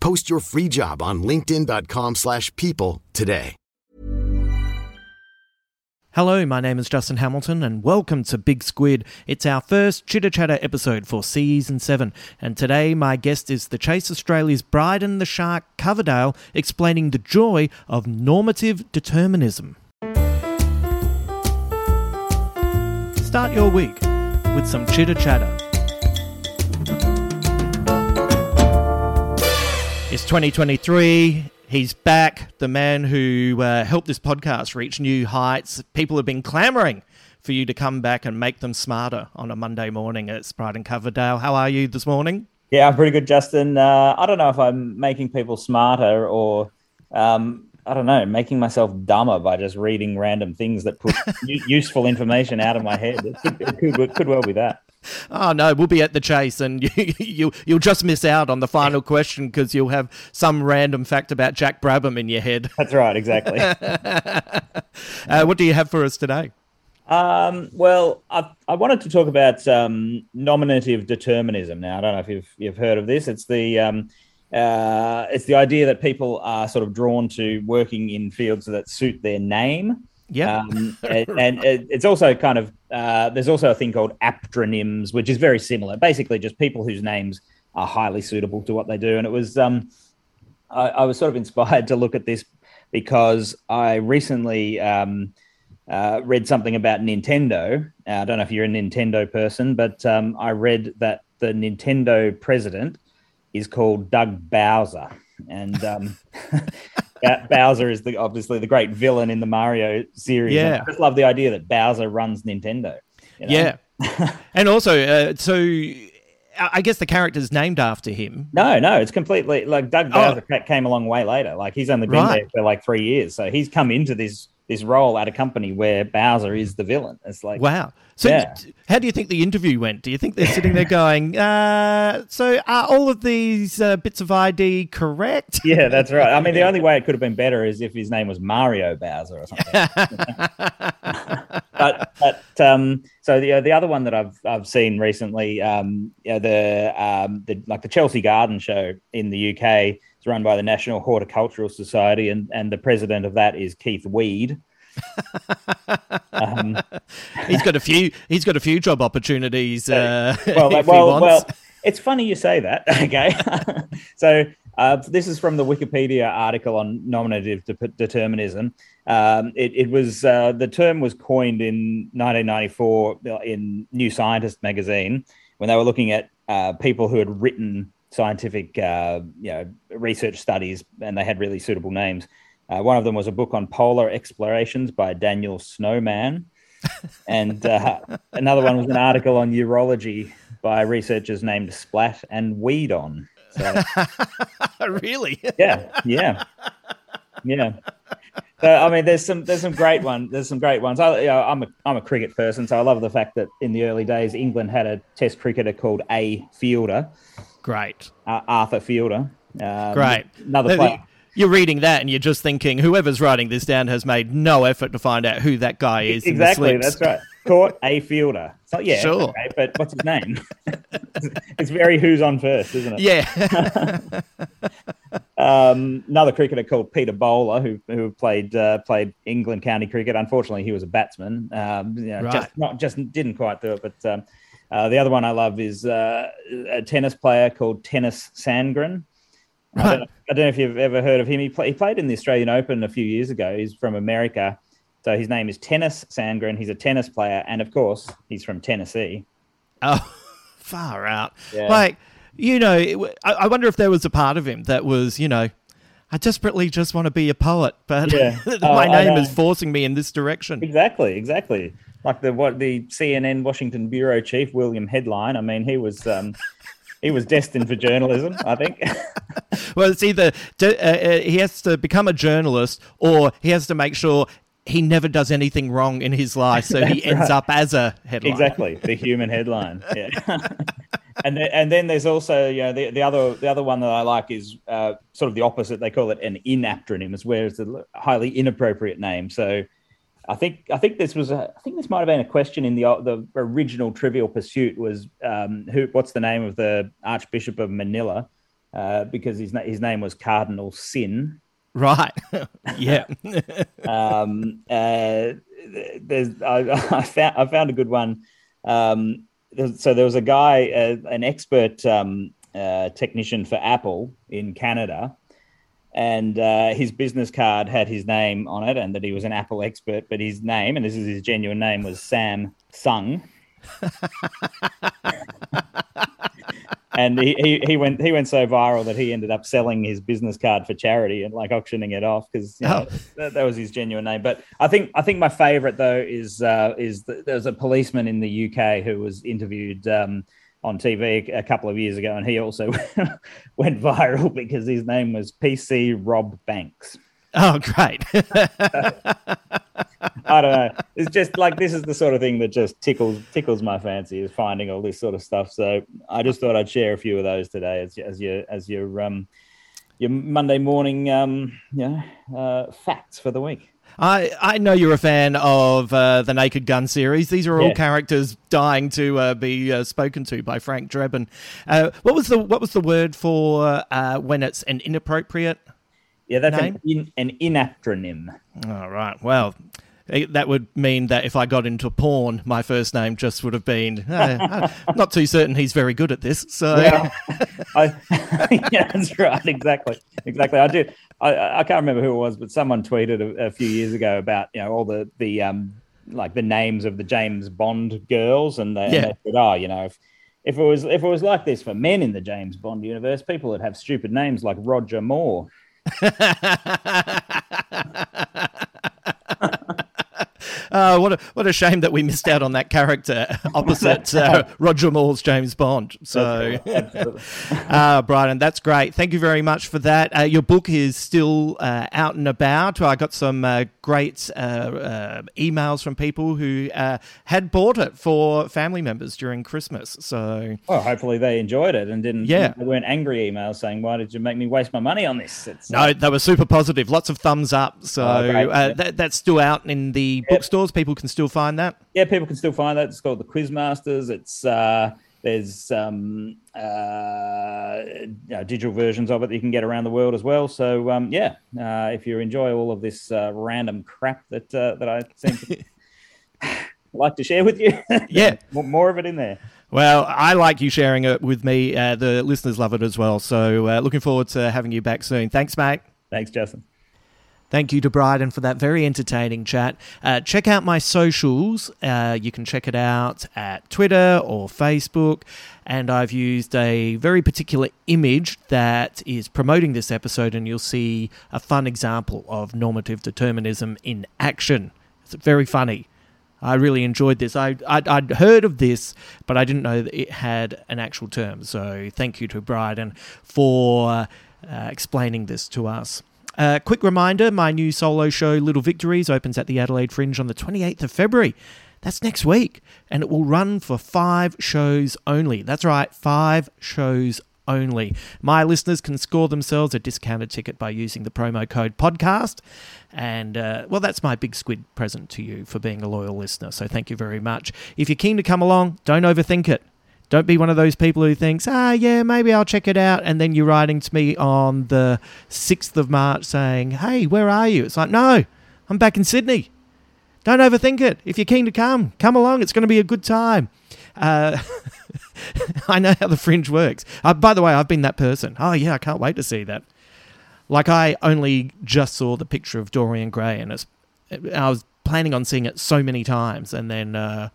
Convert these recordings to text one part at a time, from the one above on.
Post your free job on linkedin.com/people slash people today. Hello, my name is Justin Hamilton and welcome to Big Squid. It's our first Chitter Chatter episode for season 7 and today my guest is the Chase Australia's Brydon the Shark Coverdale explaining the joy of nominative determinism. Start your week with some Chitter Chatter. It's 2023. He's back, the man who uh, helped this podcast reach new heights. People have been clamoring for you to come back and make them smarter on a Monday morning at and Coverdale. How are you this morning? Yeah, I'm pretty good, Justin. Uh, I don't know if I'm making people smarter or, um, I don't know, making myself dumber by just reading random things that put useful information out of my head. It could, it could, it could well be that. Oh no, we'll be at the chase, and you, you you'll just miss out on the final question because you'll have some random fact about Jack Brabham in your head. That's right, exactly. uh, what do you have for us today? Um, well, I, I, wanted to talk about um, nominative determinism. Now, I don't know if you've you've heard of this. It's the um, uh, it's the idea that people are sort of drawn to working in fields that suit their name. Yeah, um, and, and, it's also kind of uh, there's also a thing called aptronyms, which is very similar. Basically, just people whose names are highly suitable to what they do. And it was um, I, I, was sort of inspired to look at this because I recently um, uh, read something about Nintendo. Uh, I don't know if you're a Nintendo person, but um, I read that the Nintendo president is called Doug Bowser, and um, Bowser is the obviously the great villain in the Mario series. Yeah, I just love the idea that Bowser runs Nintendo. You know? Yeah, and also, uh, so I guess the character's named after him. No, no, it's completely like Doug Bowser oh. came along way later. Like he's only been right. there for like three years, so he's come into this this role at a company where Bowser is the villain. It's like wow. So, yeah. how do you think the interview went? Do you think they're sitting there going, uh, "So are all of these uh, bits of ID correct?" Yeah, that's right. I mean, the only way it could have been better is if his name was Mario Bowser or something. but but um, so the the other one that I've I've seen recently, um, you know, the um, the like the Chelsea Garden Show in the UK is run by the National Horticultural Society, and and the president of that is Keith Weed. um, he's got a few. He's got a few job opportunities. Uh, well, well, well. It's funny you say that. Okay, so uh, this is from the Wikipedia article on nominative de- determinism. Um, it, it, was uh, the term was coined in 1994 in New Scientist magazine when they were looking at uh, people who had written scientific, uh, you know, research studies, and they had really suitable names. Uh, one of them was a book on polar explorations by Daniel Snowman, and uh, another one was an article on urology by researchers named Splatt and Weedon. So, really? Yeah, yeah, yeah. So I mean, there's some there's some great one. There's some great ones. I, you know, I'm a I'm a cricket person, so I love the fact that in the early days England had a Test cricketer called A Fielder. Great, uh, Arthur Fielder. Um, great. Another player you're reading that and you're just thinking whoever's writing this down has made no effort to find out who that guy is. Exactly, that's right. Caught a fielder. So yeah, sure. Okay, but what's his name? it's very who's on first, isn't it? Yeah. um, another cricketer called Peter Bowler, who who played uh, played England county cricket. Unfortunately, he was a batsman. Um, you know, right. just not just didn't quite do it. But um, uh, the other one I love is uh, a tennis player called Tennys Sandgren. Right. I, don't, I, don't, know if you've ever heard of him. He, play, he played in the Australian Open a few years ago. He's from America. So his name is Tennys Sandgren. He's a tennis player. And of course, he's from Tennessee. Oh, far out. Yeah. Like, you know, I, I wonder if there was a part of him that was, you know, I desperately just want to be a poet, but yeah. my oh, name is forcing me in this direction. Exactly, exactly. Like the what the CNN Washington bureau chief William Headline. I mean, he was um, he was destined for journalism, I think. well, it's either uh, uh, he has to become a journalist or he has to make sure he never does anything wrong in his life, so he ends right. up as a headline. Exactly, the human headline. Yeah. and then, and then there's also you know the, the other the other one that I like is uh, sort of the opposite. They call it an inaptronym, is where it's a highly inappropriate name. So I think I think this was a, I think this might have been a question in the the original Trivial Pursuit was um, who what's the name of the Archbishop of Manila uh, because his his name was Cardinal Sin. Right. yeah. um, uh, there's I, I, found I found a good one. Um, so there was a guy, uh, an expert um, uh, technician for Apple in Canada and uh, his business card had his name on it and that he was an Apple expert, but his name, and this is his genuine name, was Sam Sung. and he, he, he went he went so viral that he ended up selling his business card for charity and like auctioning it off because you know, oh. that, that, was his genuine name. But I think I think my favorite though is uh, is the, there's a policeman in the UK who was interviewed. Um, on TV a couple of years ago, and he also went viral because his name was PC Rob Banks. Oh, great! I don't know. It's just like this is the sort of thing that just tickles tickles my fancy is finding all this sort of stuff. So I just thought I'd share a few of those today as as your as your um your Monday morning um you know uh, facts for the week. I, I know you're a fan of uh, the Naked Gun series. These are all yeah. characters dying to uh, be uh, spoken to by Frank Drebin. Uh, what was the what was the word for uh, when it's an inappropriate? Yeah, that's an, in, an inaptronym. All right. Well, that would mean that if I got into porn, my first name just would have been. Uh, not too certain he's very good at this. So, yeah, I, yeah that's right. Exactly, exactly. I do. I, I can't remember who it was, but someone tweeted a, a few years ago about you know all the the um like the names of the James Bond girls, and they, yeah. and they said, oh, you know, if if it was if it was like this for men in the James Bond universe, people would have stupid names like Roger Moore. Uh, what a what a shame that we missed out on that character opposite uh, Roger Moore's James Bond. So, uh, Brian, that's great. Thank you very much for that. Uh, your book is still uh, out and about. I got some uh, great emails from people who had bought it for family members during Christmas. So, well, hopefully they enjoyed it and didn't. Yeah, they weren't angry emails saying, "Why did you make me waste my money on this?" It's, no, they were super positive. Lots of thumbs up. So oh, that, that's still out in the yep. bookstores People can still find that. Yeah, people can still find that. It's called the Quizmasters. It's uh, there's um, uh, you know, digital versions of it that you can get around the world as well. So um, yeah, uh, if you enjoy all of this uh, random crap that uh, that I seem to like to share with you, yeah, more of it in there. Well, I like you sharing it with me. Uh, the listeners love it as well. So uh, looking forward to having you back soon. Thanks, mate. Thanks, Justin. Thank you to Brydon for that very entertaining chat. Uh, check out my socials. Uh, you can check it out at Twitter or Facebook. And I've used a very particular image that is promoting this episode, and you'll see a fun example of nominative determinism in action. It's very funny. I really enjoyed this. I, I'd, I'd, heard of this, but I didn't know that it had an actual term. So thank you to Brydon for uh, explaining this to us. Uh, quick reminder my new solo show, Little Victories, opens at the Adelaide Fringe on the 28th of February. That's next week. And it will run for five shows only. That's right, five shows only. My listeners can score themselves a discounted ticket by using the promo code podcast. And, uh, well, that's my big squid present to you for being a loyal listener. So thank you very much. If you're keen to come along, don't overthink it. Don't be one of those people who thinks, ah, yeah, maybe I'll check it out. And then you're writing to me on the 6th of March saying, hey, where are you? It's like, no, I'm back in Sydney. Don't overthink it. If you're keen to come, come along. It's going to be a good time. Uh, I know how the fringe works. Uh, by the way, I've been that person. Oh, yeah, I can't wait to see that. Like, I only just saw the picture of Dorian Gray, and I was planning on seeing it so many times. And then uh,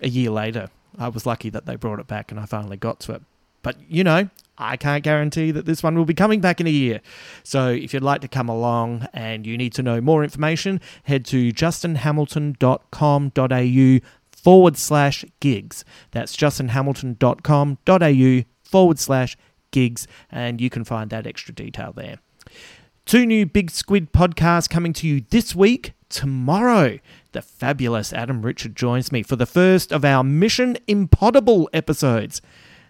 a year later, I was lucky that they brought it back and I finally got to it. But, you know, I can't guarantee that this one will be coming back in a year. So if you'd like to come along and you need to know more information, head to justinhamilton.com.au forward slash gigs. That's justinhamilton.com.au forward slash gigs, and you can find that extra detail there. Two new Big Squid podcasts coming to you this week, tomorrow the fabulous Adam Richard joins me for the first of our Mission Impossible episodes.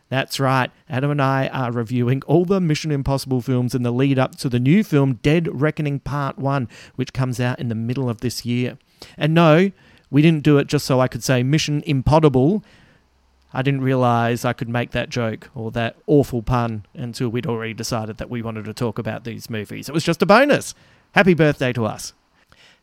That's right, Adam and I are reviewing all the Mission Impossible films in the lead up to the new film Dead Reckoning Part 1, which comes out in the middle of this year. And no, we didn't do it just so I could say Mission Impossible. I didn't realize I could make that joke or that awful pun until we'd already decided that we wanted to talk about these movies. It was just a bonus. Happy birthday to us.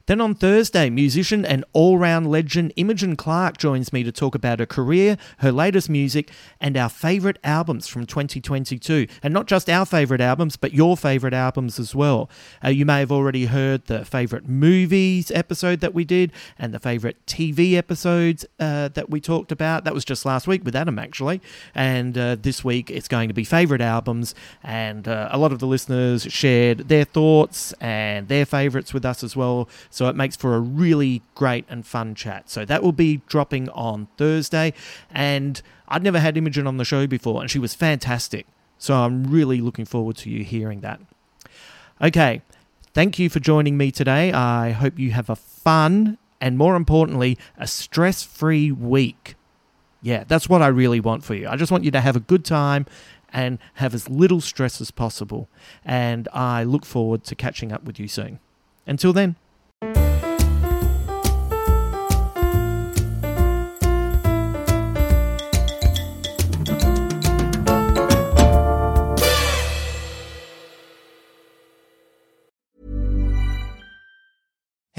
Then on Thursday, musician and all round legend Imogen Clark joins me to talk about her career, her latest music, and our favourite albums from 2022. And not just our favourite albums, but your favourite albums as well. Uh, you may have already heard the favourite movies episode that we did and the favourite TV episodes uh, that we talked about. That was just last week with Adam, actually. And uh, this week it's going to be favourite albums. And uh, a lot of the listeners shared their thoughts and their favourites with us as well. So it makes for a really great and fun chat. So that will be dropping on Thursday. And I'd never had Imogen on the show before, and she was fantastic. So I'm really looking forward to you hearing that. Okay, thank you for joining me today. I hope you have a fun and, more importantly, a stress free week. Yeah, that's what I really want for you. I just want you to have a good time and have as little stress as possible. And I look forward to catching up with you soon. Until then.